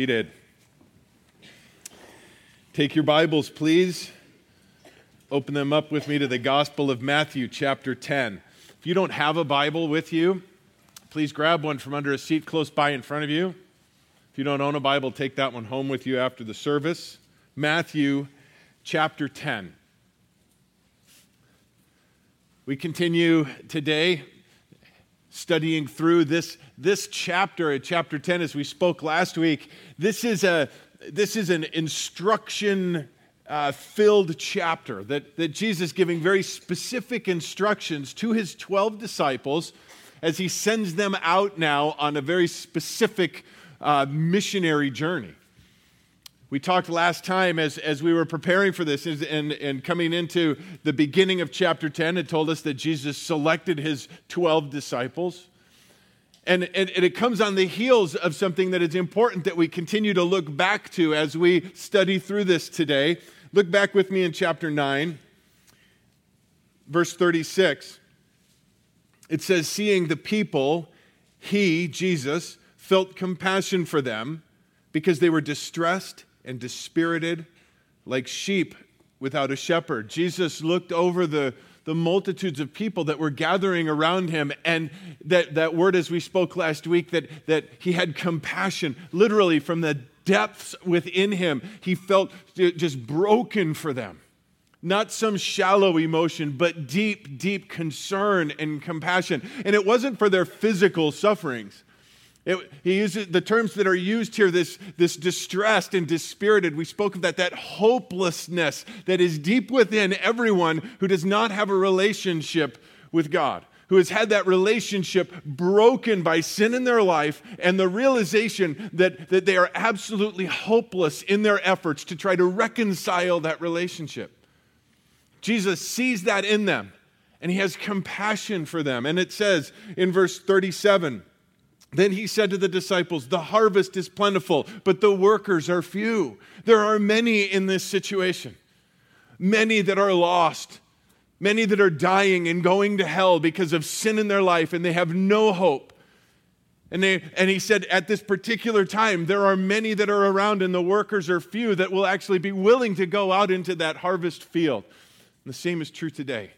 Seated. Take your Bibles, please. Open them up with me to the Gospel of Matthew, chapter 10. If you don't have a Bible with you, please grab one from under a seat close by in front of you. If you don't own a Bible, take that one home with you after the service. Matthew, chapter 10. We continue today studying through this, this chapter, at chapter 10, as we spoke last week. This is, a, this is an instruction uh, filled chapter that, that Jesus giving very specific instructions to his 12 disciples as he sends them out now on a very specific uh, missionary journey. We talked last time as, as we were preparing for this and, and coming into the beginning of chapter 10, it told us that Jesus selected his 12 disciples. And, and, and, it comes on the heels of something that is important that we continue to look back to as we study through this today. Look back with me in chapter 9, verse 36. It says, Seeing the people, he, Jesus, felt compassion for them because they were distressed and dispirited, like sheep without a shepherd. Jesus looked over the, the multitudes of people that were gathering around him, and that, that word, as we spoke last week, that, that he had compassion, literally from the depths within him, he felt just broken for them. Not some shallow emotion, but deep, deep concern and compassion. And it wasn't for their physical sufferings. It, he uses the terms that are used here this, this distressed and dispirited. We spoke of that, that hopelessness that is deep within everyone who does not have a relationship with God, who has had that relationship broken by sin in their life and the realization that, that they are absolutely hopeless in their efforts to try to reconcile that relationship. Jesus sees that in them and he has compassion for them. And it says in verse 37, then he said to the disciples, The harvest is plentiful, but the workers are few. There are many in this situation, many that are lost, many that are dying and going to hell because of sin in their life, and they have no hope. And, they, and he said, At this particular time, there are many that are around, and the workers are few that will actually be willing to go out into that harvest field. And the same is true today.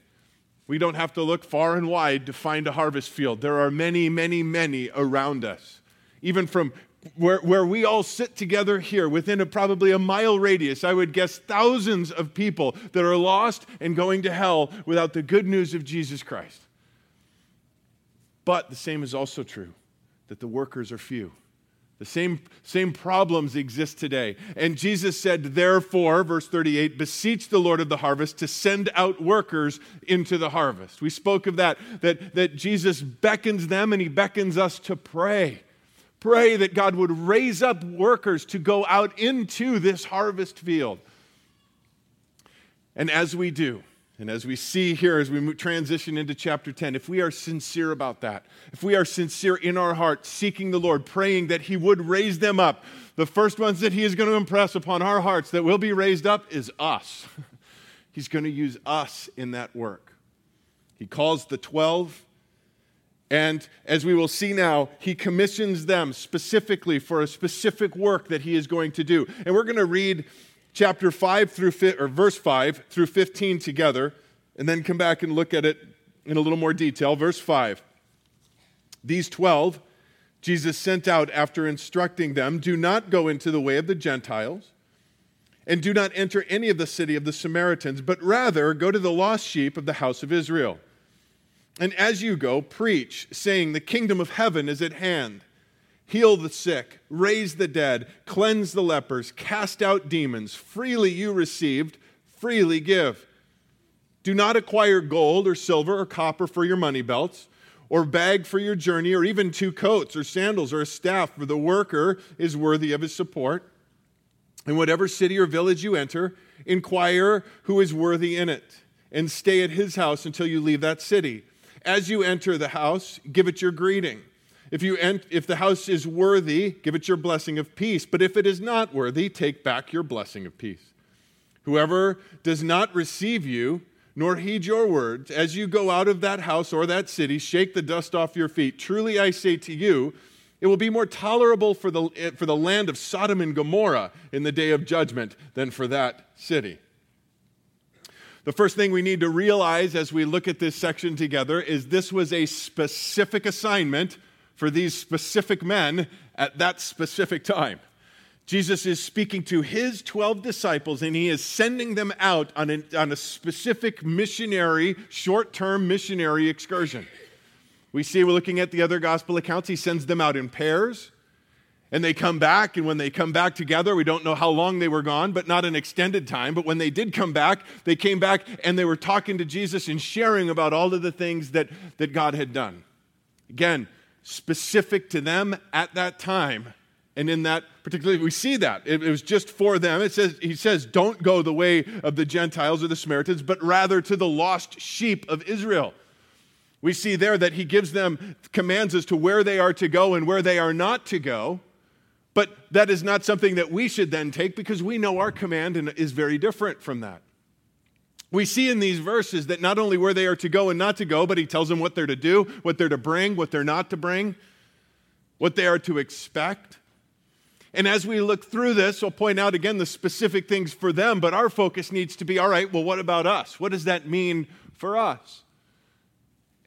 We don't have to look far and wide to find a harvest field. There are many, many, many around us. Even from where, where we all sit together here, within a, probably a mile radius, I would guess thousands of people that are lost and going to hell without the good news of Jesus Christ. But the same is also true that the workers are few. The same, same problems exist today. And Jesus said, therefore, verse 38, beseech the Lord of the harvest to send out workers into the harvest. We spoke of that, that, that Jesus beckons them and he beckons us to pray. Pray that God would raise up workers to go out into this harvest field. And as we do, and as we see here, as we transition into chapter 10, if we are sincere about that, if we are sincere in our heart, seeking the Lord, praying that He would raise them up, the first ones that He is going to impress upon our hearts that will be raised up is us. He's going to use us in that work. He calls the 12, and as we will see now, He commissions them specifically for a specific work that He is going to do. And we're going to read chapter 5 through or verse 5 through 15 together and then come back and look at it in a little more detail. Verse 5. These 12 Jesus sent out after instructing them, do not go into the way of the Gentiles and do not enter any of the city of the Samaritans, but rather go to the lost sheep of the house of Israel. And as you go, preach, saying, The kingdom of heaven is at hand heal the sick, raise the dead, cleanse the lepers, cast out demons. Freely you received, freely give. Do not acquire gold or silver or copper for your money belts, or bag for your journey, or even two coats or sandals or a staff, for the worker is worthy of his support. In whatever city or village you enter, inquire who is worthy in it, and stay at his house until you leave that city. As you enter the house, give it your greeting. If, you ent- if the house is worthy, give it your blessing of peace. But if it is not worthy, take back your blessing of peace. Whoever does not receive you, nor heed your words, as you go out of that house or that city, shake the dust off your feet. Truly I say to you, It will be more tolerable for the, eh, for the land of Sodom and Gomorrah in the day of judgment than for that city. The first thing we need to realize as we look at this section together is this was a specific assignment for these specific men at that specific time. Jesus is speaking to his 12 disciples and he is sending them out on a, on a specific missionary, short term missionary excursion. We see, we're looking at the other gospel accounts, he sends them out in pairs. And they come back, and when they come back together, we don't know how long they were gone, but not an extended time. But when they did come back, they came back and they were talking to Jesus and sharing about all of the things that, that God had done. Again, specific to them at that time. And in that particularly, we see that. It, it was just for them. It says, he says, don't go the way of the Gentiles or the Samaritans, but rather to the lost sheep of Israel. We see there that he gives them commands as to where they are to go and where they are not to go. But that is not something that we should then take because we know our command is very different from that. We see in these verses that not only where they are to go and not to go, but he tells them what they're to do, what they're to bring, what they're not to bring, what they are to expect. And as we look through this, I'll point out again the specific things for them, but our focus needs to be all right, well, what about us? What does that mean for us?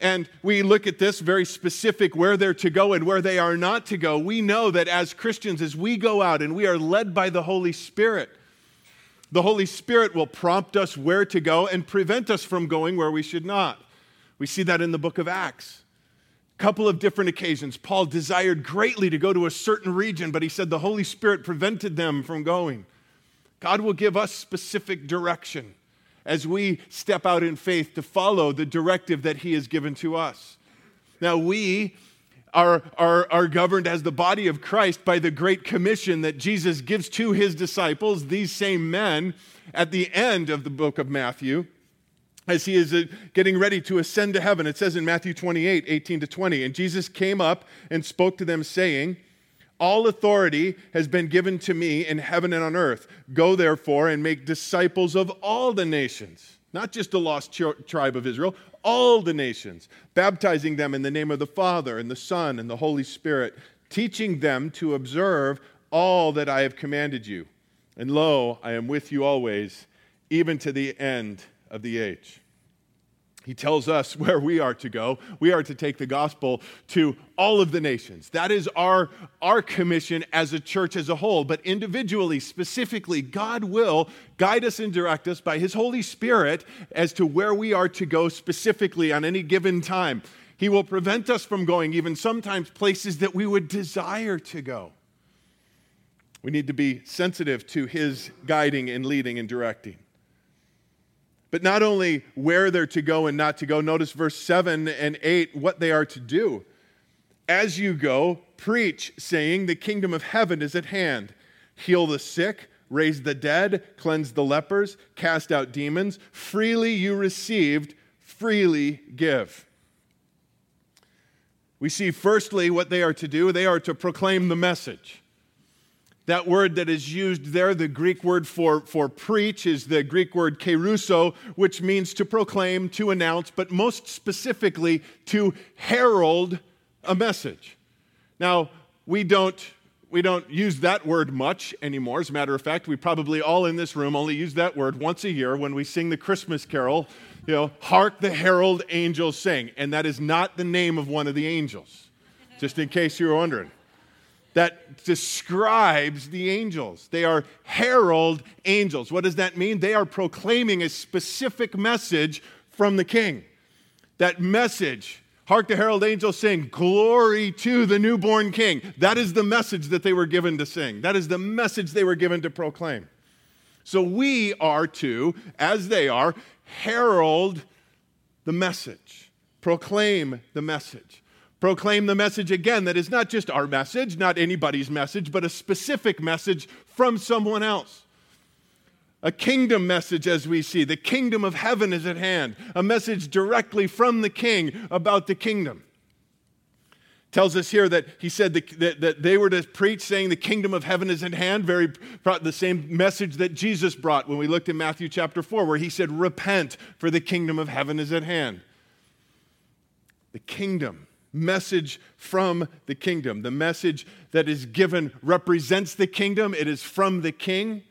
and we look at this very specific where they're to go and where they are not to go, we know that as Christians, as we go out and we are led by the Holy Spirit, the Holy Spirit will prompt us where to go and prevent us from going where we should not. We see that in the book of Acts. A couple of different occasions. Paul desired greatly to go to a certain region, but he said the Holy Spirit prevented them from going. God will give us specific direction as we step out in faith to follow the directive that He has given to us. Now, we are, are, are governed as the body of Christ by the great commission that Jesus gives to His disciples, these same men, at the end of the book of Matthew. As he is uh, getting ready to ascend to heaven, it says in Matthew 28 18 to 20, and Jesus came up and spoke to them, saying, all authority has been given to me in heaven and on earth. Go therefore and make disciples of all the nations, not just the lost tribe of Israel, all the nations, baptizing them in the name of the Father and the Son and the Holy Spirit, teaching them to observe all that I have commanded you. And lo, I am with you always, even to the end of the age. He tells us where we are to go. We are to take the gospel to all of the nations. That is our, our commission as a church as a whole. But individually, specifically, God will guide us and direct us by His Holy Spirit as to where we are to go specifically on any given time. He will prevent us from going even sometimes places that we would desire to go. We need to be sensitive to His guiding and leading and directing. But not only where they're to go and not to go, notice verse 7 and 8 what they are to do. As you go, preach, saying, The kingdom of heaven is at hand. Heal the sick, raise the dead, cleanse the lepers, cast out demons. Freely you received, freely give. We see, firstly, what they are to do they are to proclaim the message. That word that is used there, the Greek word for, for preach, is the Greek word kerusso, which means to proclaim, to announce, but most specifically to herald a message. Now, we don't, we don't use that word much anymore. As a matter of fact, we probably all in this room only use that word once a year when we sing the Christmas carol, you know, hark the herald angels sing. And that is not the name of one of the angels, just in case you were wondering that describes the angels. They are herald angels. What does that mean? They are proclaiming a specific message from the king. That message, hark the herald angels sing, glory to the newborn king. That is the message that they were given to sing. That is the message they were given to proclaim. So we are to, as they are, herald the message, proclaim the message proclaim the message again that is not just our message, not anybody's message, but a specific message from someone else. A kingdom message, as we see. The kingdom of heaven is at hand. A message directly from the king about the kingdom. Tells us here that he said that, that they were to preach, saying the kingdom of heaven is at hand. Very the same message that Jesus brought when we looked in Matthew chapter 4, where he said, Repent, for the kingdom of heaven is at hand. The kingdom message from the kingdom. The message that is given represents the kingdom, it is from the king.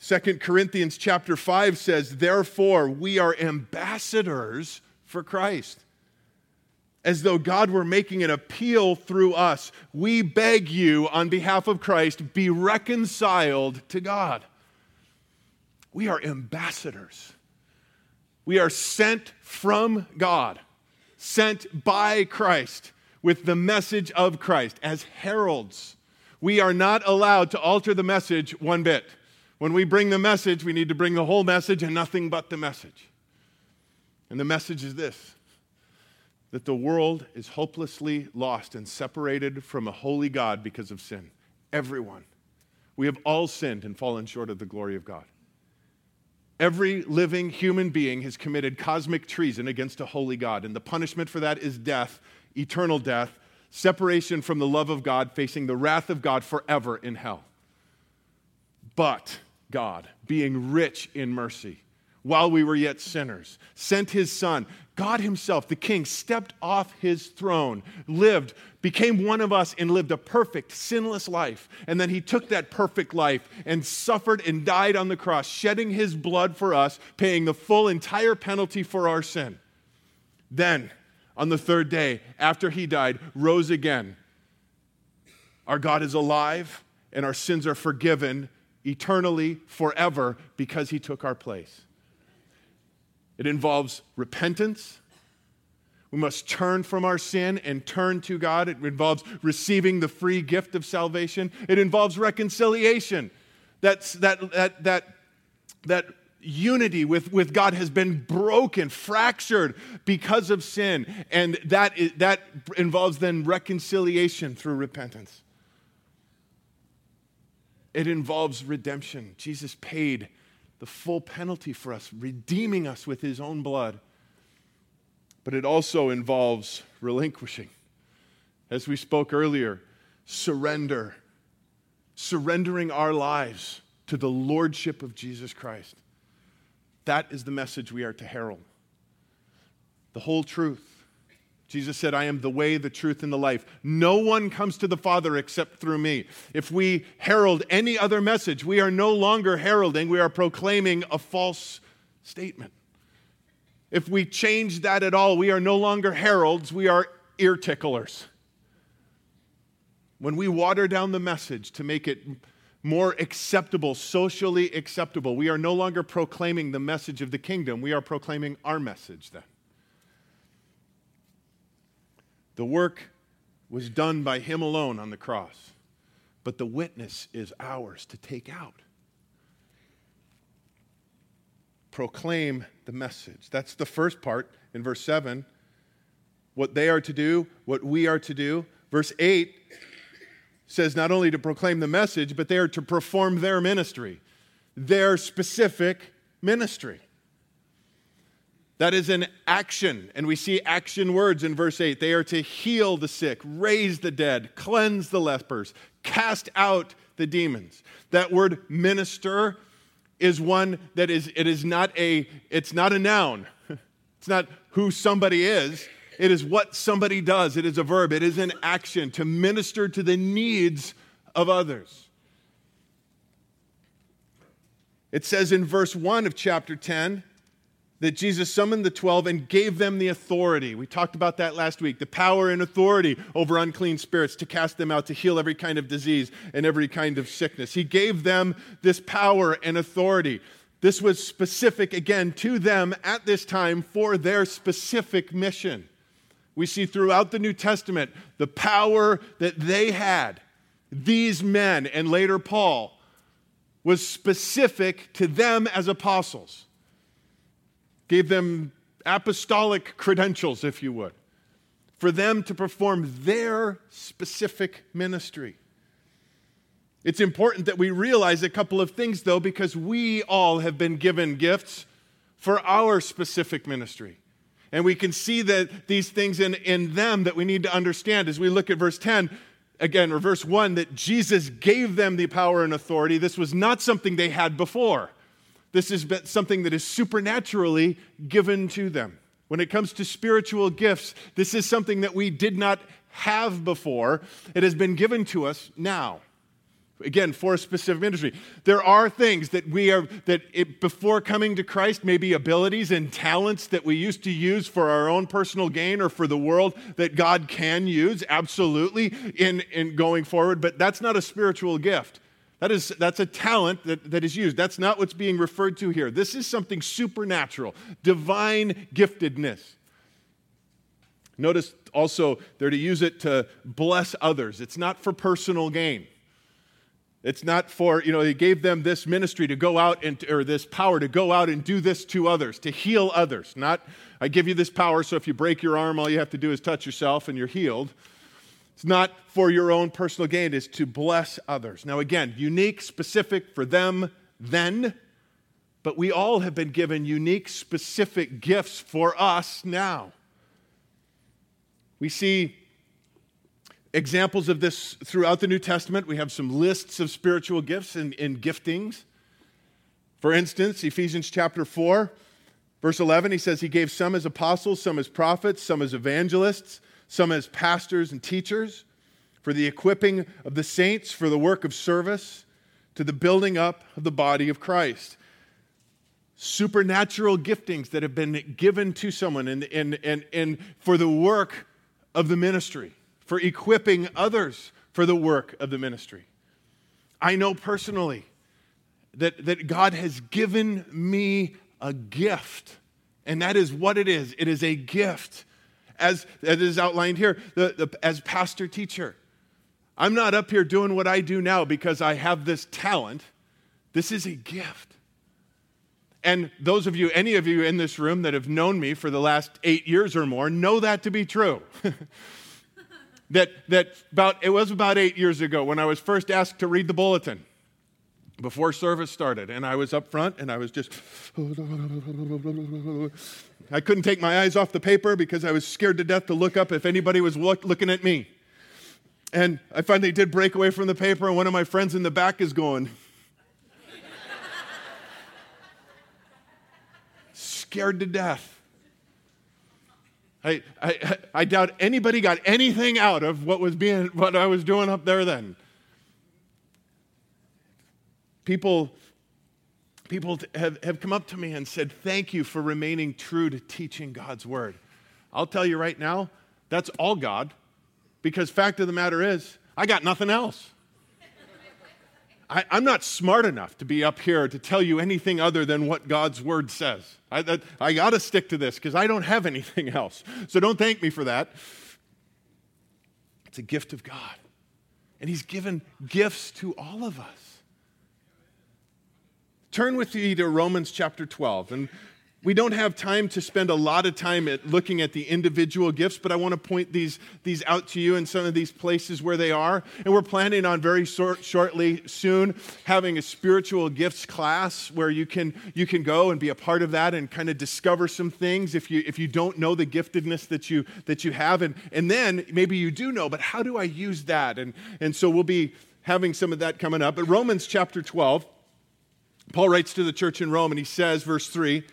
2 Corinthians chapter 5 says, Therefore, we are ambassadors for Christ. As though God were making an appeal through us, we beg you on behalf of Christ, be reconciled to God. We are ambassadors. We are sent from God sent by Christ with the message of Christ as heralds. We are not allowed to alter the message one bit. When we bring the message, we need to bring the whole message and nothing but the message. And the message is this that the world is hopelessly lost and separated from a holy God because of sin. Everyone. We have all sinned and fallen short of the glory of God. Every living human being has committed cosmic treason against a holy God, and the punishment for that is death, eternal death, separation from the love of God, facing the wrath of God forever in hell. But God, being rich in mercy, while we were yet sinners, sent his son. God himself, the king, stepped off his throne, lived, became one of us, and lived a perfect, sinless life. And then he took that perfect life and suffered and died on the cross, shedding his blood for us, paying the full, entire penalty for our sin. Then, on the third day, after he died, rose again. Our God is alive, and our sins are forgiven eternally, forever, because he took our place. It involves repentance. We must turn from our sin and turn to God. It involves receiving the free gift of salvation. It involves reconciliation. That's, that, that, that, that unity with, with God has been broken, fractured because of sin. And that, is, that involves then reconciliation through repentance. It involves redemption. Jesus paid the full penalty for us, redeeming us with his own blood. But it also involves relinquishing. As we spoke earlier, surrender, surrendering our lives to the lordship of Jesus Christ. That is the message we are to herald. The whole truth. Jesus said, I am the way, the truth, and the life. No one comes to the Father except through me. If we herald any other message, we are no longer heralding, we are proclaiming a false statement. If we change that at all, we are no longer heralds, we are ear ticklers. When we water down the message to make it more acceptable, socially acceptable, we are no longer proclaiming the message of the kingdom, we are proclaiming our message then. The work was done by him alone on the cross, but the witness is ours to take out. Proclaim the message. That's the first part in verse 7. What they are to do, what we are to do. Verse 8 says not only to proclaim the message, but they are to perform their ministry, their specific ministry. That is an action, and we see action words in verse 8. They are to heal the sick, raise the dead, cleanse the lepers, cast out the demons. That word minister is one that is it is not a it's not a noun. It's not who somebody is. It is what somebody does. It is a verb. It is an action to minister to the needs of others. It says in verse 1 of chapter 10 that Jesus summoned the 12 and gave them the authority. We talked about that last week the power and authority over unclean spirits to cast them out, to heal every kind of disease and every kind of sickness. He gave them this power and authority. This was specific, again, to them at this time for their specific mission. We see throughout the New Testament the power that they had, these men, and later Paul, was specific to them as apostles gave them apostolic credentials, if you would, for them to perform their specific ministry. It's important that we realize a couple of things, though, because we all have been given gifts for our specific ministry. And we can see that these things in, in them that we need to understand as we look at verse 10, again, or verse 1, that Jesus gave them the power and authority. This was not something they had before. This is something that is supernaturally given to them. When it comes to spiritual gifts, this is something that we did not have before. It has been given to us now. Again, for a specific ministry. There are things that we are, that it, before coming to Christ, maybe abilities and talents that we used to use for our own personal gain or for the world that God can use, absolutely, in, in going forward, but that's not a spiritual gift. That is, that's a talent that, that is used. That's not what's being referred to here. This is something supernatural, divine giftedness. Notice also they're to use it to bless others. It's not for personal gain. It's not for, you know, he gave them this ministry to go out and, or this power to go out and do this to others, to heal others. Not, I give you this power, so if you break your arm, all you have to do is touch yourself and you're healed. It's not for your own personal gain, it's to bless others. Now, again, unique, specific for them then, but we all have been given unique, specific gifts for us now. We see examples of this throughout the New Testament. We have some lists of spiritual gifts and, and giftings. For instance, Ephesians chapter 4, verse 11, he says, He gave some as apostles, some as prophets, some as evangelists some as pastors and teachers, for the equipping of the saints for the work of service, to the building up of the body of Christ. Supernatural giftings that have been given to someone and, and, and, and for the work of the ministry, for equipping others for the work of the ministry. I know personally that, that God has given me a gift, and that is what it is it is a gift as it is outlined here, the, the, as pastor teacher. I'm not up here doing what I do now because I have this talent. This is a gift. And those of you, any of you in this room that have known me for the last eight years or more, know that to be true. that, that about, it was about eight years ago when I was first asked to read the bulletin before service started. And I was up front and I was just I couldn't take my eyes off the paper because I was scared to death to look up if anybody was look, looking at me. And I finally did break away from the paper, and one of my friends in the back is going, scared to death. I, I, I doubt anybody got anything out of what was being what I was doing up there then. People people have, have come up to me and said, Thank you for remaining true to teaching God's word. I'll tell you right now, that's all God, because fact of the matter is, I got nothing else. I, am not smart enough to be up here to tell you anything other than what God's word says. I, I got to stick to this because I don't have anything else. So don't thank me for that. It's a gift of God. And He's given gifts to all of us. Turn with me to Romans chapter 12. And we don't have time to spend a lot of time at looking at the individual gifts, but I want to point these, these out to you in some of these places where they are. And we're planning on very short, shortly soon having a spiritual gifts class where you can, you can go and be a part of that and kind of discover some things if you, if you don't know the giftedness that you, that you have. And, and then maybe you do know, but how do I use that? And, and so we'll be having some of that coming up. But Romans chapter 12. Paul writes to the church in Rome and he says, verse 3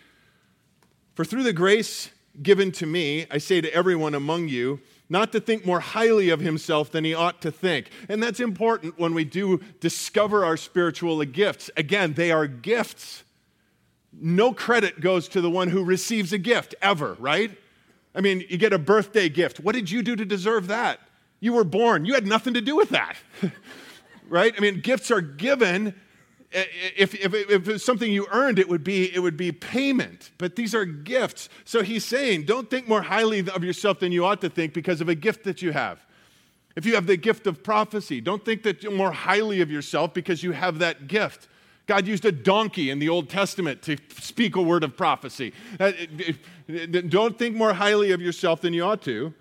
For through the grace given to me, I say to everyone among you, not to think more highly of himself than he ought to think. And that's important when we do discover our spiritual gifts. Again, they are gifts. No credit goes to the one who receives a gift, ever, right? I mean, you get a birthday gift. What did you do to deserve that? You were born, you had nothing to do with that, right? I mean, gifts are given if, if, if it's something you earned, it would, be, it would be payment. But these are gifts. So he's saying, don't think more highly of yourself than you ought to think because of a gift that you have. If you have the gift of prophecy, don't think that you're more highly of yourself because you have that gift. God used a donkey in the Old Testament to speak a word of prophecy. Uh, don't think more highly of yourself than you ought to,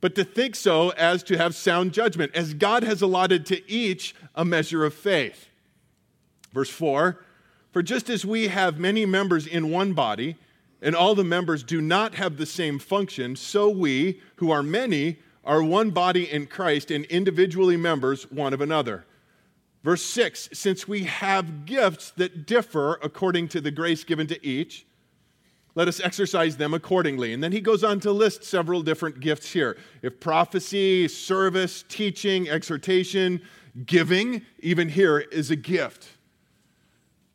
but to think so as to have sound judgment, as God has allotted to each a measure of faith. Verse 4 For just as we have many members in one body, and all the members do not have the same function, so we, who are many, are one body in Christ and individually members one of another. Verse 6 Since we have gifts that differ according to the grace given to each, Let us exercise them accordingly. And then he goes on to list several different gifts here. If prophecy, service, teaching, exhortation, giving, even here is a gift.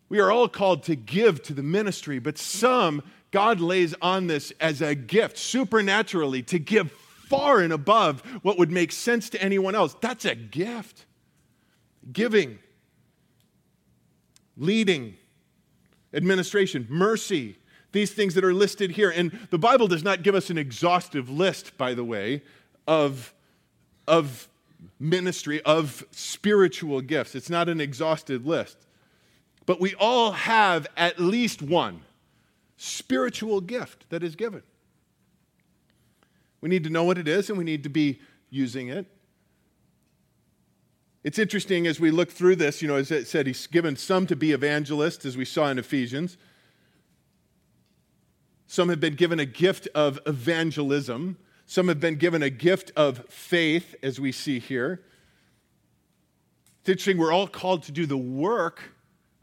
We are all called to give to the ministry, but some God lays on this as a gift, supernaturally, to give far and above what would make sense to anyone else. That's a gift. Giving, leading, administration, mercy, these things that are listed here. And the Bible does not give us an exhaustive list, by the way, of, of ministry, of spiritual gifts. It's not an exhaustive list. But we all have at least one spiritual gift that is given. We need to know what it is and we need to be using it. It's interesting as we look through this, you know, as it said, he's given some to be evangelists, as we saw in Ephesians. Some have been given a gift of evangelism. Some have been given a gift of faith, as we see here. It's interesting, we're all called to do the work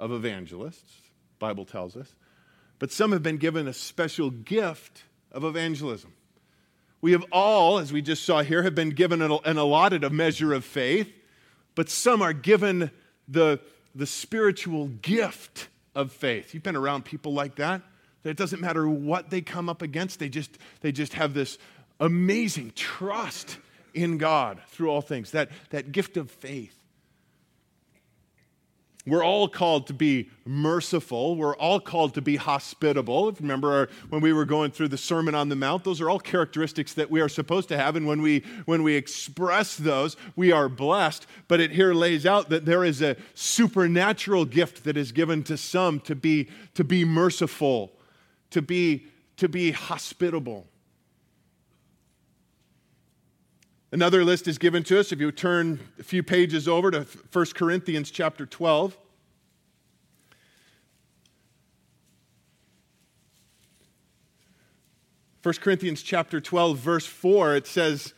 of evangelists, Bible tells us. But some have been given a special gift of evangelism. We have all, as we just saw here, have been given an allotted a measure of faith but some are given the, the spiritual gift of faith. You've been around people like that. It doesn't matter what they come up against, they just, they just have this amazing trust in God through all things, that, that gift of faith. We're all called to be merciful. We're all called to be hospitable. Remember our, when we were going through the Sermon on the Mount, those are all characteristics that we are supposed to have. And when we, when we express those, we are blessed. But it here lays out that there is a supernatural gift that is given to some to be, to be merciful, to be, to be hospitable. Another list is given to us. If you turn a few pages over to 1 Corinthians chapter 12. First Corinthians chapter 12 verse 4 it says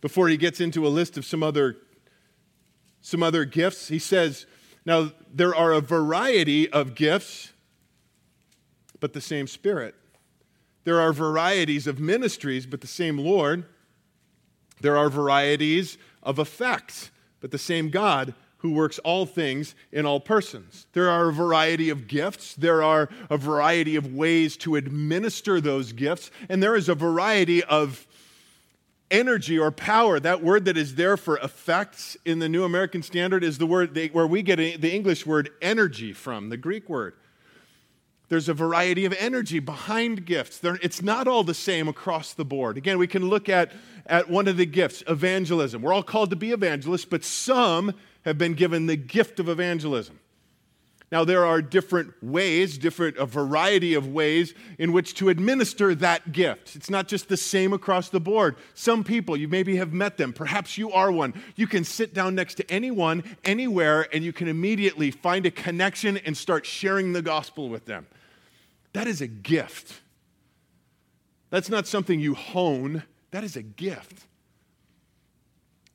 before he gets into a list of some other some other gifts he says now there are a variety of gifts but the same spirit. There are varieties of ministries but the same Lord there are varieties of effects, but the same God who works all things in all persons. There are a variety of gifts, there are a variety of ways to administer those gifts, and there is a variety of energy or power. That word that is there for effects in the New American Standard is the word where we get the English word energy from, the Greek word. There's a variety of energy behind gifts. it's not all the same across the board. Again, we can look at, at one of the gifts, evangelism. We're all called to be evangelists, but some have been given the gift of evangelism. Now, there are different ways, different, a variety of ways in which to administer that gift. It's not just the same across the board. Some people, you maybe have met them, perhaps you are one. You can sit down next to anyone, anywhere, and you can immediately find a connection and start sharing the gospel with them. That is a gift. That's not something you hone, that is a gift.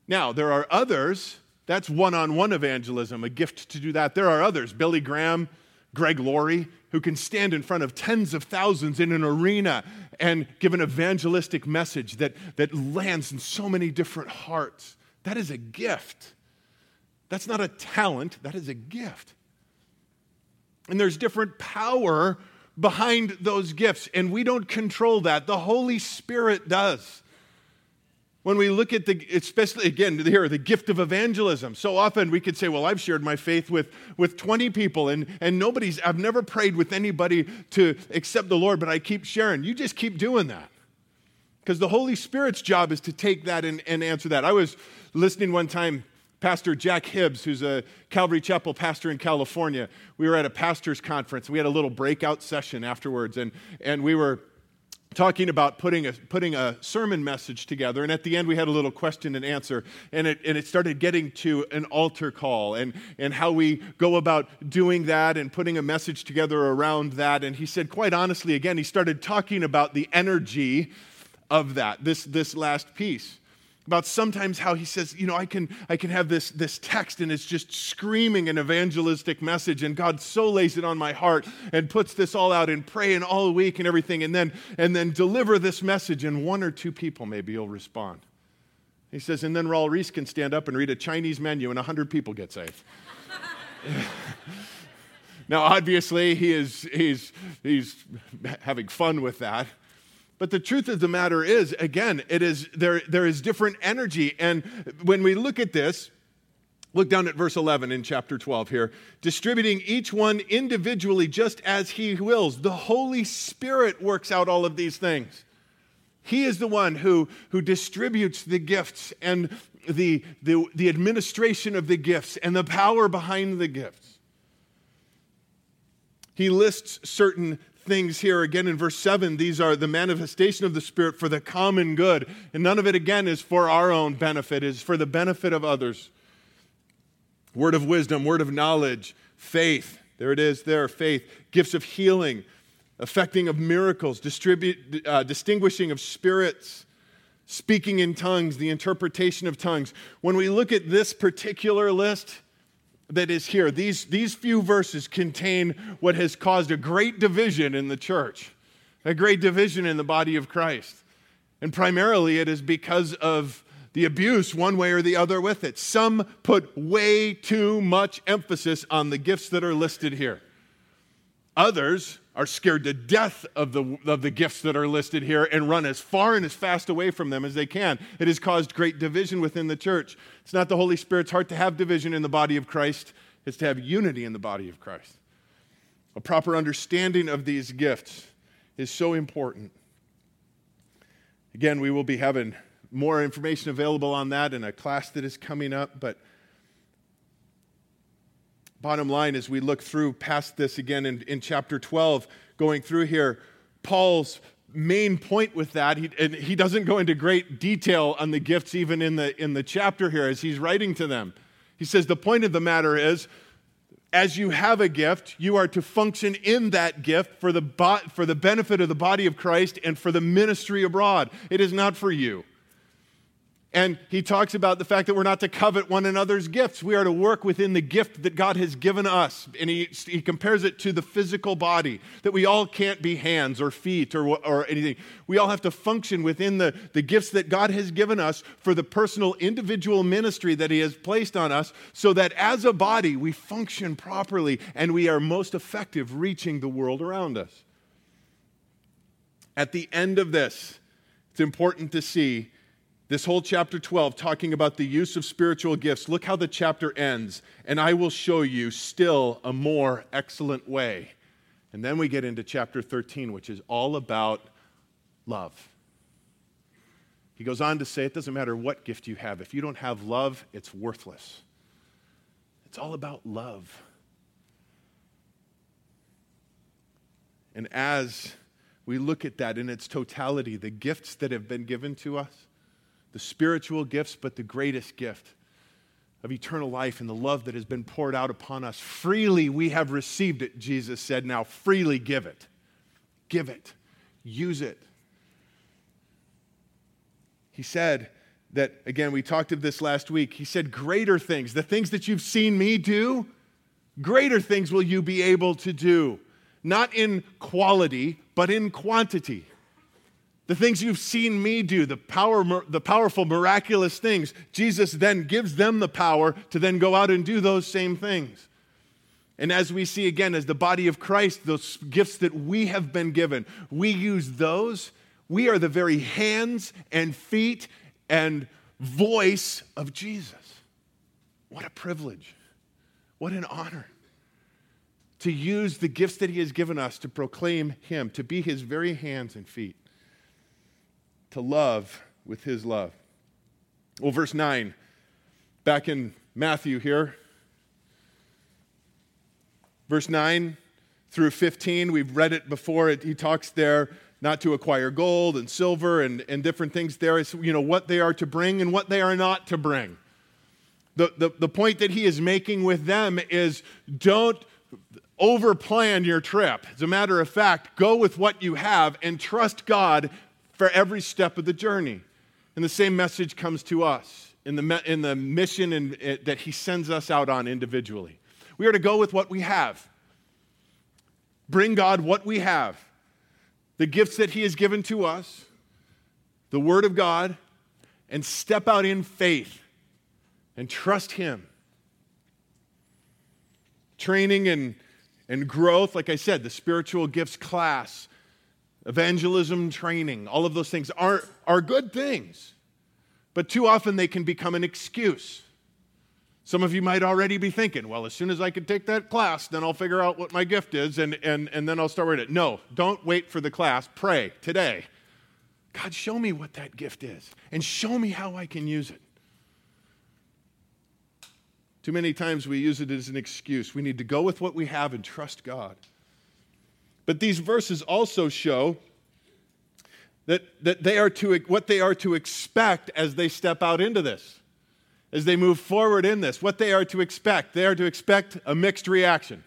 Now, there are others, that's one on one evangelism, a gift to do that. There are others, Billy Graham, Greg Laurie, who can stand in front of tens of thousands in an arena and give an evangelistic message that, that lands in so many different hearts. That is a gift. That's not a talent, that is a gift. And there's different power behind those gifts, and we don't control that. The Holy Spirit does. When we look at the, especially again here, the gift of evangelism, so often we could say, Well, I've shared my faith with, with 20 people, and, and nobody's, I've never prayed with anybody to accept the Lord, but I keep sharing. You just keep doing that. Because the Holy Spirit's job is to take that and, and answer that. I was listening one time Pastor Jack Hibbs, who's a Calvary Chapel pastor in California, we were at a pastor's conference. We had a little breakout session afterwards, and, and we were talking about putting a, putting a sermon message together. And at the end, we had a little question and answer. And it, and it started getting to an altar call and, and how we go about doing that and putting a message together around that. And he said, quite honestly, again, he started talking about the energy of that, this, this last piece. About sometimes how he says, you know, I can, I can have this, this text and it's just screaming an evangelistic message, and God so lays it on my heart and puts this all out and pray and all week and everything, and then, and then deliver this message, and one or two people maybe will respond. He says, and then Raul Ries can stand up and read a Chinese menu, and 100 people get saved. now, obviously, he is, he's, he's having fun with that. But the truth of the matter is, again, it is there, there is different energy. And when we look at this, look down at verse 11 in chapter 12 here, distributing each one individually just as he wills. The Holy Spirit works out all of these things. He is the one who, who distributes the gifts and the, the, the administration of the gifts and the power behind the gifts. He lists certain things here again in verse 7. These are the manifestation of the Spirit for the common good. And none of it, again, is for our own benefit, it is for the benefit of others. Word of wisdom, word of knowledge, faith. There it is there, faith. Gifts of healing, affecting of miracles, distribute, uh, distinguishing of spirits, speaking in tongues, the interpretation of tongues. When we look at this particular list, that is here. These, these few verses contain what has caused a great division in the church, a great division in the body of Christ. And primarily it is because of the abuse, one way or the other, with it. Some put way too much emphasis on the gifts that are listed here. Others are scared to death of the, of the gifts that are listed here and run as far and as fast away from them as they can. It has caused great division within the church. It's not the Holy Spirit's heart to have division in the body of Christ, it's to have unity in the body of Christ. A proper understanding of these gifts is so important. Again, we will be having more information available on that in a class that is coming up, but Bottom line, as we look through past this again in, in chapter 12, going through here, Paul's main point with that, he, and he doesn't go into great detail on the gifts even in the, in the chapter here as he's writing to them. He says, The point of the matter is, as you have a gift, you are to function in that gift for the, bo- for the benefit of the body of Christ and for the ministry abroad. It is not for you. And he talks about the fact that we're not to covet one another's gifts. We are to work within the gift that God has given us. And he, he compares it to the physical body, that we all can't be hands or feet or, or anything. We all have to function within the, the gifts that God has given us for the personal, individual ministry that he has placed on us, so that as a body, we function properly and we are most effective reaching the world around us. At the end of this, it's important to see this whole chapter 12 talking about the use of spiritual gifts. Look how the chapter ends. And I will show you still a more excellent way. And then we get into chapter 13, which is all about love. He goes on to say it doesn't matter what gift you have, if you don't have love, it's worthless. It's all about love. And as we look at that in its totality, the gifts that have been given to us, the spiritual gifts, but the greatest gift of eternal life and the love that has been poured out upon us. Freely we have received it, Jesus said. Now freely give it. Give it. Use it. He said that, again, we talked of this last week. He said, Greater things, the things that you've seen me do, greater things will you be able to do. Not in quality, but in quantity. The things you've seen me do, the, power, the powerful, miraculous things, Jesus then gives them the power to then go out and do those same things. And as we see again, as the body of Christ, those gifts that we have been given, we use those. We are the very hands and feet and voice of Jesus. What a privilege. What an honor to use the gifts that He has given us to proclaim Him, to be His very hands and feet to love with his love. Well, verse 9, back in Matthew here. Verse 9 through 15, we've read it before. It, he talks there not to acquire gold and silver and, and different things there. It's, you know, what they are to bring and what they are not to bring. The, the, the point that he is making with them is don't overplan your trip. As a matter of fact, go with what you have and trust God for every step of the journey. And the same message comes to us in the, in the mission in, in, eh, that He sends us out on individually. We are to go with what we have. Bring God what we have the gifts that He has given to us, the Word of God, and step out in faith and trust Him. Training and, and growth, like I said, the spiritual gifts class, evangelism training, all of those things are, are good things. But too often they can become an excuse. Some of you might already be thinking, well, as soon as I can take that class, then I'll figure out what my gift is and, and, and then I'll start with it. No, don't wait for the class. Pray today. God, show me what that gift is and show me how I can use it. Too many times we use it as an excuse. We need to go with what we have and trust God. But these verses also show that, that they are to, what they are to expect as they step out into this, as they move forward in this, what they are to expect. They are to expect a mixed reaction.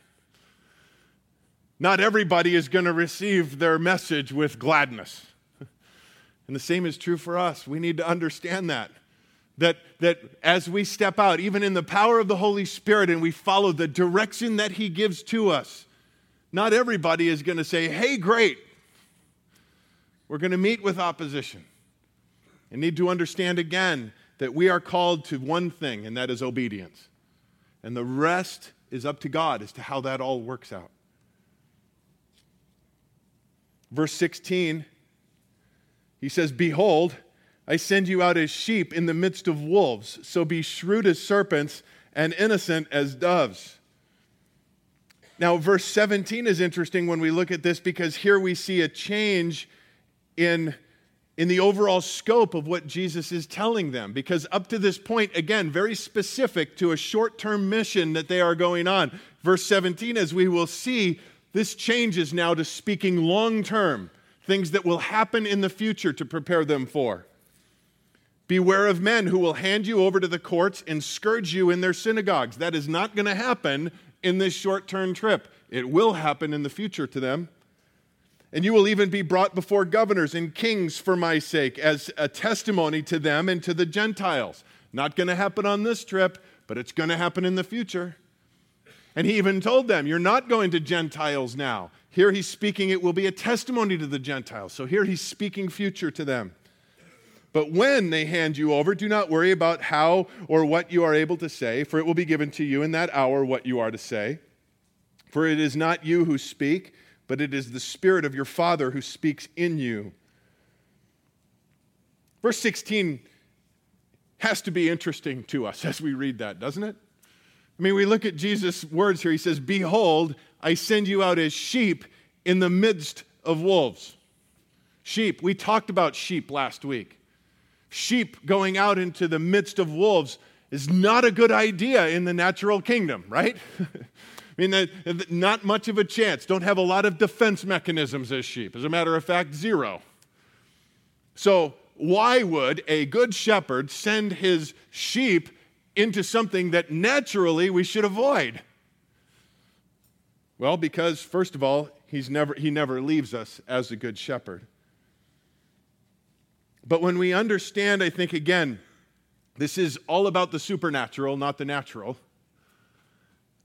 Not everybody is going to receive their message with gladness. And the same is true for us. We need to understand that. That, that as we step out, even in the power of the Holy Spirit, and we follow the direction that He gives to us, not everybody is going to say, Hey, great. We're going to meet with opposition and need to understand again that we are called to one thing, and that is obedience. And the rest is up to God as to how that all works out. Verse 16, he says, Behold, I send you out as sheep in the midst of wolves, so be shrewd as serpents and innocent as doves. Now, verse 17 is interesting when we look at this because here we see a change in, in the overall scope of what Jesus is telling them. Because up to this point, again, very specific to a short term mission that they are going on. Verse 17, as we will see, this changes now to speaking long term, things that will happen in the future to prepare them for. Beware of men who will hand you over to the courts and scourge you in their synagogues. That is not going to happen in this short term trip. It will happen in the future to them. And you will even be brought before governors and kings for my sake as a testimony to them and to the Gentiles. Not going to happen on this trip, but it's going to happen in the future. And he even told them, You're not going to Gentiles now. Here he's speaking, it will be a testimony to the Gentiles. So here he's speaking future to them. But when they hand you over, do not worry about how or what you are able to say, for it will be given to you in that hour what you are to say. For it is not you who speak, but it is the Spirit of your Father who speaks in you. Verse 16 has to be interesting to us as we read that, doesn't it? I mean, we look at Jesus' words here. He says, Behold, I send you out as sheep in the midst of wolves. Sheep. We talked about sheep last week sheep going out into the midst of wolves is not a good idea in the natural kingdom, right? I mean, not much of a chance. Don't have a lot of defense mechanisms as sheep. As a matter of fact, zero. So, why would a good shepherd send his sheep into something that naturally we should avoid? Well, because, first of all, he's never, he never leaves us as a good shepherd. But when we understand, I think, again, this is all about the supernatural, not the natural.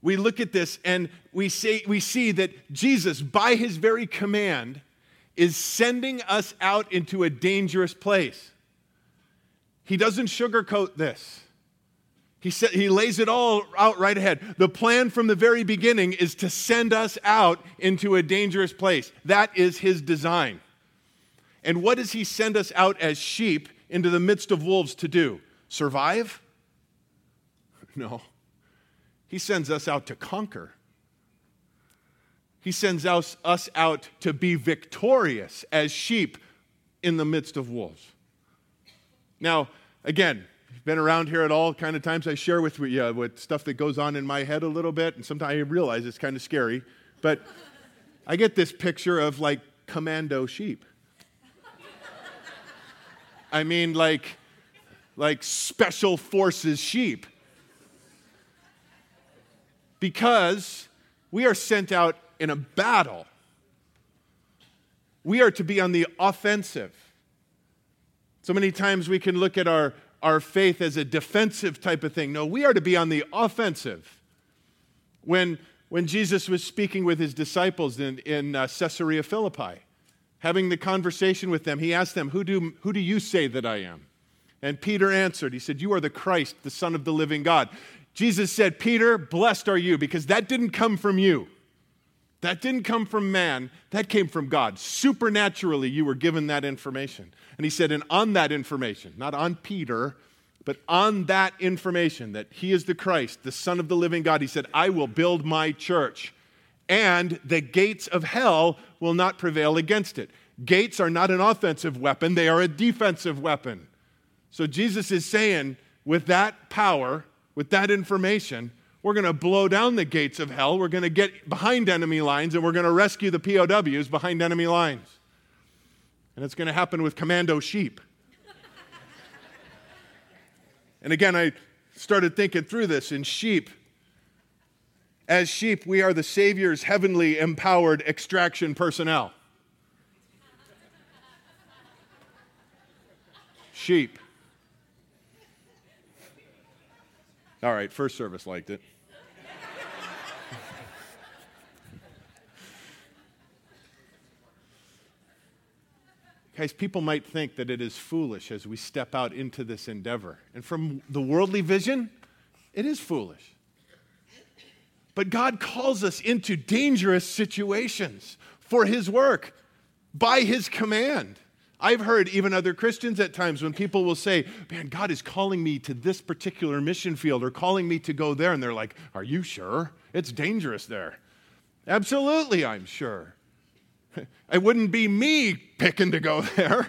We look at this and we, say, we see that Jesus, by his very command, is sending us out into a dangerous place. He doesn't sugarcoat this. He, sa- he lays it all out right ahead. The plan from the very beginning is to send us out into a dangerous place. That is his design. And what does he send us out as sheep into the midst of wolves to do? Survive? No. He sends us out to conquer. He sends us, us out to be victorious as sheep in the midst of wolves. Now, again, been around here at all kind of times I share with you uh, with stuff that goes on in my head a little bit, and sometimes I realize it's kind of scary, but I get this picture of like commando sheep. I mean, like, like special forces sheep. Because we are sent out in a battle. We are to be on the offensive. So many times we can look at our, our faith as a defensive type of thing. No, we are to be on the offensive. When, when Jesus was speaking with his disciples in, in uh, Caesarea Philippi, having the conversation with them, he asked them, who do, who do you say that I am? And Peter answered, He said, You are the Christ, the Son of the living God. Jesus said, Peter, blessed are you, because that didn't come from you. That didn't come from man, that came from God. Supernaturally, you were given that information. And he said, And on that information, not on Peter, but on that information that he is the Christ, the Son of the living God, he said, I will build my church, and the gates of hell will not prevail against it. Gates are not an offensive weapon, they are a defensive weapon. So Jesus is saying, with that power, with that information, we're going to blow down the gates of hell. We're going to get behind enemy lines and we're going to rescue the POWs behind enemy lines. And it's going to happen with commando sheep. and again, I started thinking through this in sheep. As sheep, we are the Savior's heavenly empowered extraction personnel. sheep. All right, first service liked it. Guys, people might think that it is foolish as we step out into this endeavor. And from the worldly vision, it is foolish. But God calls us into dangerous situations for His work by His command. I've heard even other Christians at times when people will say, Man, God is calling me to this particular mission field or calling me to go there. And they're like, Are you sure? It's dangerous there. Absolutely, I'm sure. It wouldn't be me picking to go there.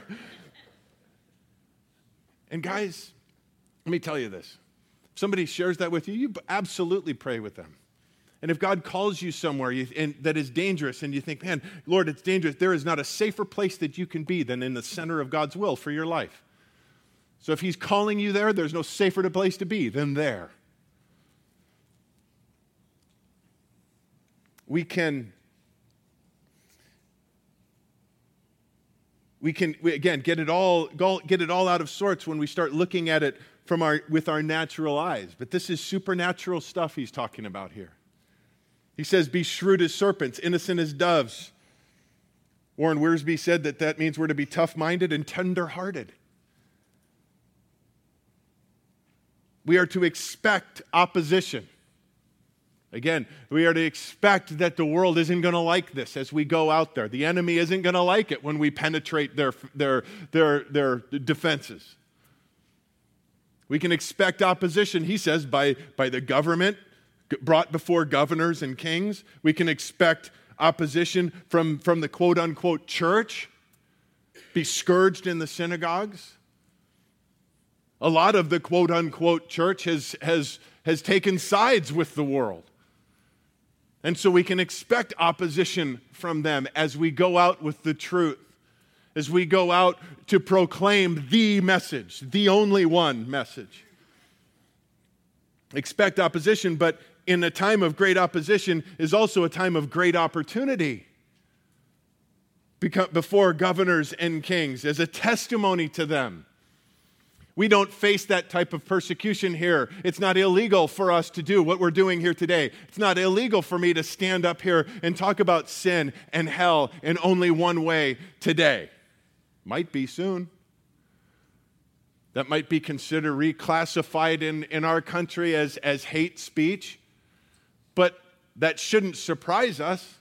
And guys, let me tell you this. If somebody shares that with you, you absolutely pray with them. And if God calls you somewhere you, and, that is dangerous and you think, man, Lord, it's dangerous, there is not a safer place that you can be than in the center of God's will for your life. So if He's calling you there, there's no safer place to be than there. We can we can we, again get it all get it all out of sorts when we start looking at it from our with our natural eyes but this is supernatural stuff he's talking about here he says, Be shrewd as serpents, innocent as doves. Warren Wiersbe said that that means we're to be tough minded and tender hearted. We are to expect opposition. Again, we are to expect that the world isn't going to like this as we go out there. The enemy isn't going to like it when we penetrate their, their, their, their defenses. We can expect opposition, he says, by, by the government, brought before governors and kings. We can expect opposition from, from the quote unquote church, be scourged in the synagogues. A lot of the quote unquote church has, has, has taken sides with the world. And so we can expect opposition from them as we go out with the truth, as we go out to proclaim the message, the only one message. Expect opposition, but in a time of great opposition is also a time of great opportunity before governors and kings as a testimony to them. We don't face that type of persecution here. It's not illegal for us to do what we're doing here today. It's not illegal for me to stand up here and talk about sin and hell in only one way today. Might be soon. That might be considered reclassified in, in our country as, as hate speech. That shouldn't surprise us.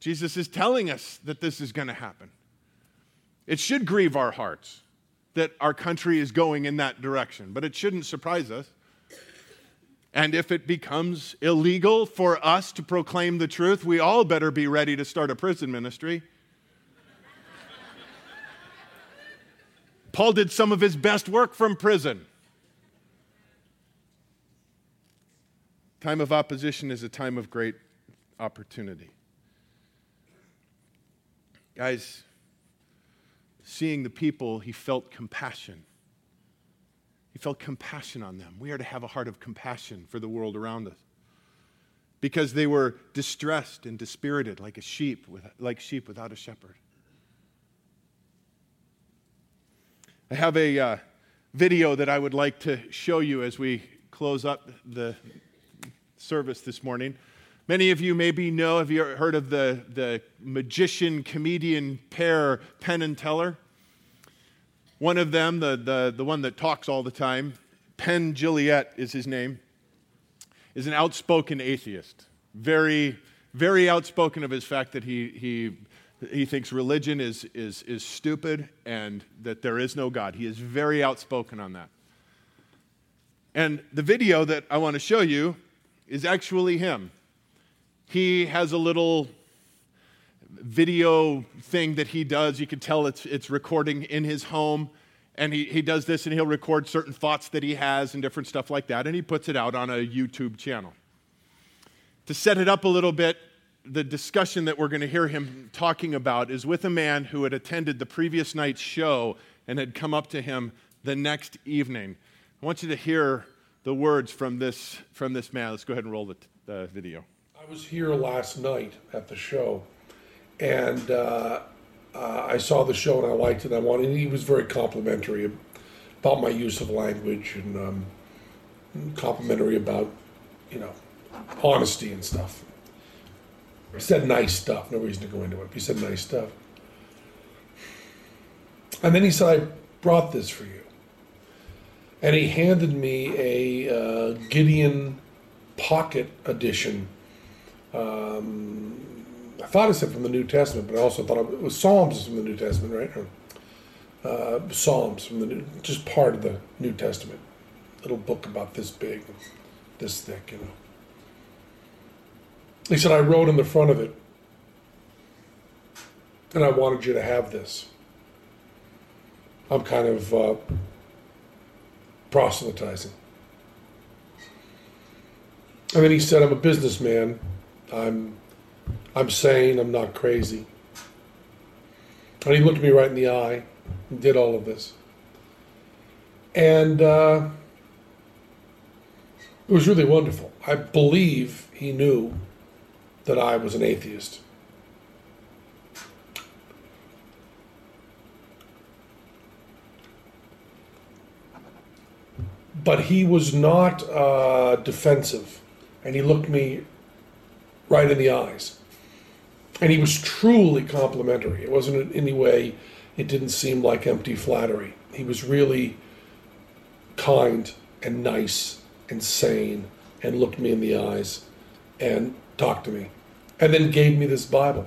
Jesus is telling us that this is going to happen. It should grieve our hearts that our country is going in that direction, but it shouldn't surprise us. And if it becomes illegal for us to proclaim the truth, we all better be ready to start a prison ministry. Paul did some of his best work from prison. Time of opposition is a time of great opportunity. Guys, seeing the people, he felt compassion. He felt compassion on them. We are to have a heart of compassion for the world around us because they were distressed and dispirited like a sheep with, like sheep without a shepherd. I have a uh, video that I would like to show you as we close up the service this morning. Many of you maybe know, have you heard of the, the magician comedian pair, Penn and Teller? One of them, the, the, the one that talks all the time, Penn Jillette is his name, is an outspoken atheist. Very, very outspoken of his fact that he, he, he thinks religion is, is, is stupid and that there is no God. He is very outspoken on that. And the video that I want to show you is actually him. He has a little video thing that he does. You can tell it's, it's recording in his home. And he, he does this and he'll record certain thoughts that he has and different stuff like that. And he puts it out on a YouTube channel. To set it up a little bit, the discussion that we're going to hear him talking about is with a man who had attended the previous night's show and had come up to him the next evening. I want you to hear the words from this, from this man. Let's go ahead and roll the, the video. I was here last night at the show, and uh, uh, I saw the show and I liked it. I wanted. He was very complimentary about my use of language and um, complimentary about, you know, honesty and stuff. He said nice stuff. No reason to go into it. He said nice stuff. And then he said, "I brought this for you." And he handed me a uh, Gideon Pocket Edition. Um, I thought it said from the New Testament, but I also thought it was Psalms from the New Testament, right? Or, uh, Psalms from the New, just part of the New Testament. Little book about this big, this thick, you know. He said, I wrote in the front of it, and I wanted you to have this. I'm kind of uh, proselytizing. And then he said, I'm a businessman. I'm I'm sane, I'm not crazy. And he looked me right in the eye and did all of this. And uh, it was really wonderful. I believe he knew that I was an atheist. But he was not uh, defensive, and he looked me right in the eyes and he was truly complimentary. It wasn't in any way, it didn't seem like empty flattery. He was really kind and nice and sane and looked me in the eyes and talked to me and then gave me this Bible.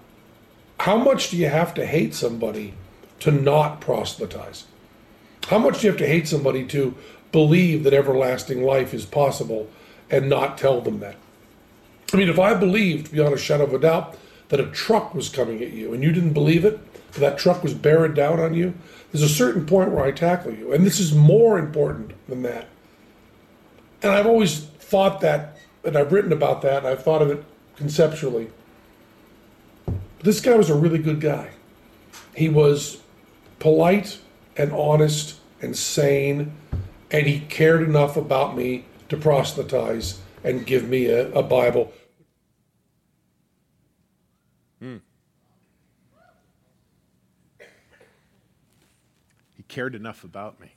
how much do you have to hate somebody to not proselytize? How much do you have to hate somebody to believe that everlasting life is possible and not tell them that? I mean, if I believed beyond a shadow of a doubt that a truck was coming at you and you didn't believe it, that truck was bearing down on you, there's a certain point where I tackle you. And this is more important than that. And I've always thought that, and I've written about that, and I've thought of it conceptually. This guy was a really good guy. He was polite and honest and sane, and he cared enough about me to proselytize and give me a, a Bible. Hmm. He cared enough about me.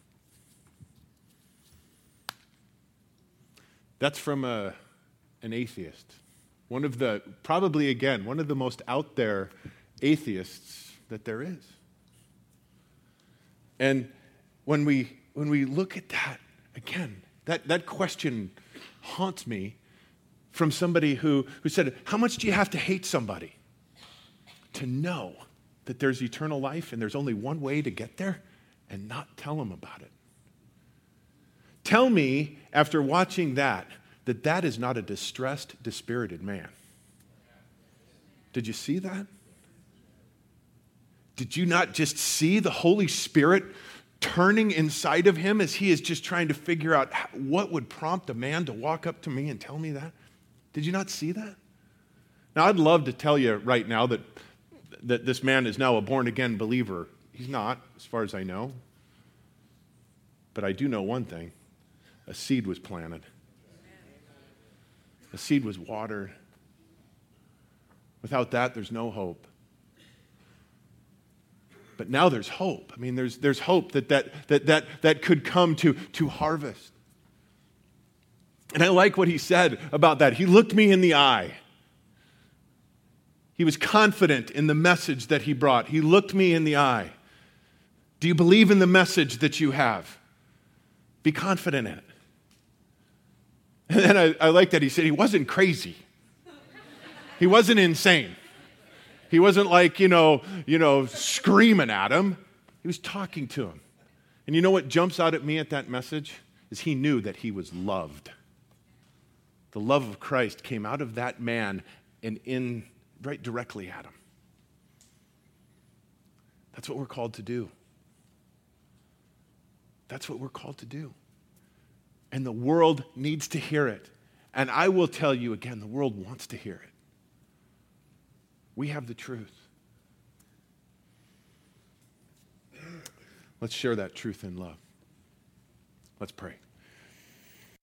That's from a, an atheist. One of the, probably again, one of the most out there atheists that there is. And when we, when we look at that, again, that, that question haunts me from somebody who, who said, How much do you have to hate somebody to know that there's eternal life and there's only one way to get there? and not tell them about it. Tell me, after watching that, that that is not a distressed, dispirited man. Did you see that? Did you not just see the Holy Spirit turning inside of him as he is just trying to figure out what would prompt a man to walk up to me and tell me that? Did you not see that? Now, I'd love to tell you right now that, that this man is now a born again believer. He's not, as far as I know. But I do know one thing a seed was planted, a seed was watered. Without that, there's no hope. But now there's hope. I mean, there's, there's hope that that, that, that that could come to, to harvest. And I like what he said about that. He looked me in the eye. He was confident in the message that he brought. He looked me in the eye. Do you believe in the message that you have? Be confident in it. And then I, I like that he said he wasn't crazy. He wasn't insane. He wasn't like, you know, you know, screaming at him. He was talking to him. And you know what jumps out at me at that message? Is he knew that he was loved. The love of Christ came out of that man and in right directly at him. That's what we're called to do. That's what we're called to do. And the world needs to hear it. And I will tell you again, the world wants to hear it. We have the truth. Let's share that truth in love. Let's pray.